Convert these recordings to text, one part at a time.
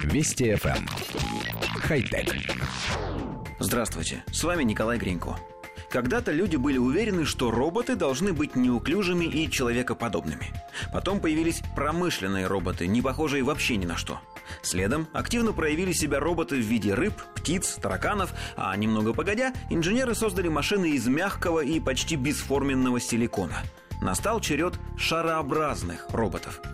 Вести FM. Эм. Хай-тек. Здравствуйте, с вами Николай Гринько. Когда-то люди были уверены, что роботы должны быть неуклюжими и человекоподобными. Потом появились промышленные роботы, не похожие вообще ни на что. Следом активно проявили себя роботы в виде рыб, птиц, тараканов, а немного погодя, инженеры создали машины из мягкого и почти бесформенного силикона. Настал черед шарообразных роботов –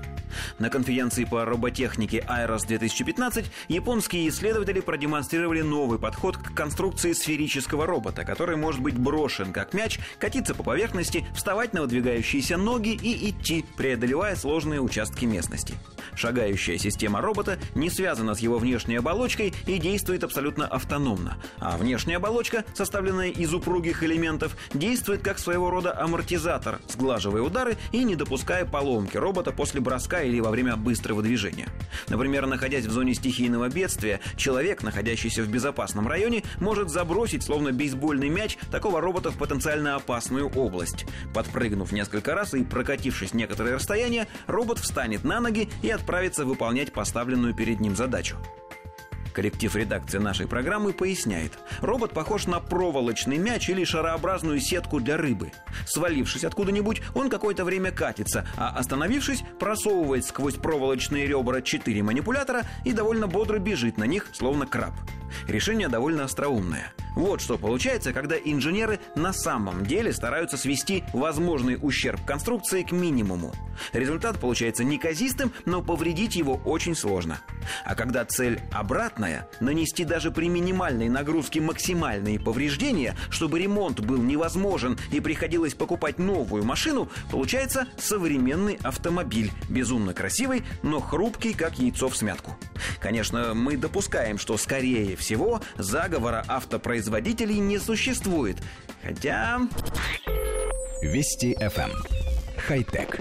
на конференции по роботехнике Aeros 2015 японские исследователи продемонстрировали новый подход к конструкции сферического робота, который может быть брошен как мяч, катиться по поверхности, вставать на выдвигающиеся ноги и идти, преодолевая сложные участки местности. Шагающая система робота не связана с его внешней оболочкой и действует абсолютно автономно. А внешняя оболочка, составленная из упругих элементов, действует как своего рода амортизатор, сглаживая удары и не допуская поломки робота после броска или во время быстрого движения. Например, находясь в зоне стихийного бедствия, человек, находящийся в безопасном районе, может забросить, словно бейсбольный мяч, такого робота в потенциально опасную область. Подпрыгнув несколько раз и прокатившись некоторое расстояние, робот встанет на ноги и отправится выполнять поставленную перед ним задачу. Коллектив редакции нашей программы поясняет. Робот похож на проволочный мяч или шарообразную сетку для рыбы. Свалившись откуда-нибудь, он какое-то время катится, а остановившись, просовывает сквозь проволочные ребра четыре манипулятора и довольно бодро бежит на них, словно краб. Решение довольно остроумное. Вот что получается, когда инженеры на самом деле стараются свести возможный ущерб конструкции к минимуму. Результат получается неказистым, но повредить его очень сложно. А когда цель обратная, нанести даже при минимальной нагрузке максимальные повреждения, чтобы ремонт был невозможен и приходилось покупать новую машину, получается современный автомобиль, безумно красивый, но хрупкий, как яйцо в смятку. Конечно, мы допускаем, что скорее всего заговора автопроизводителей не существует. Хотя... Вести FM. Эм. Хай-тек.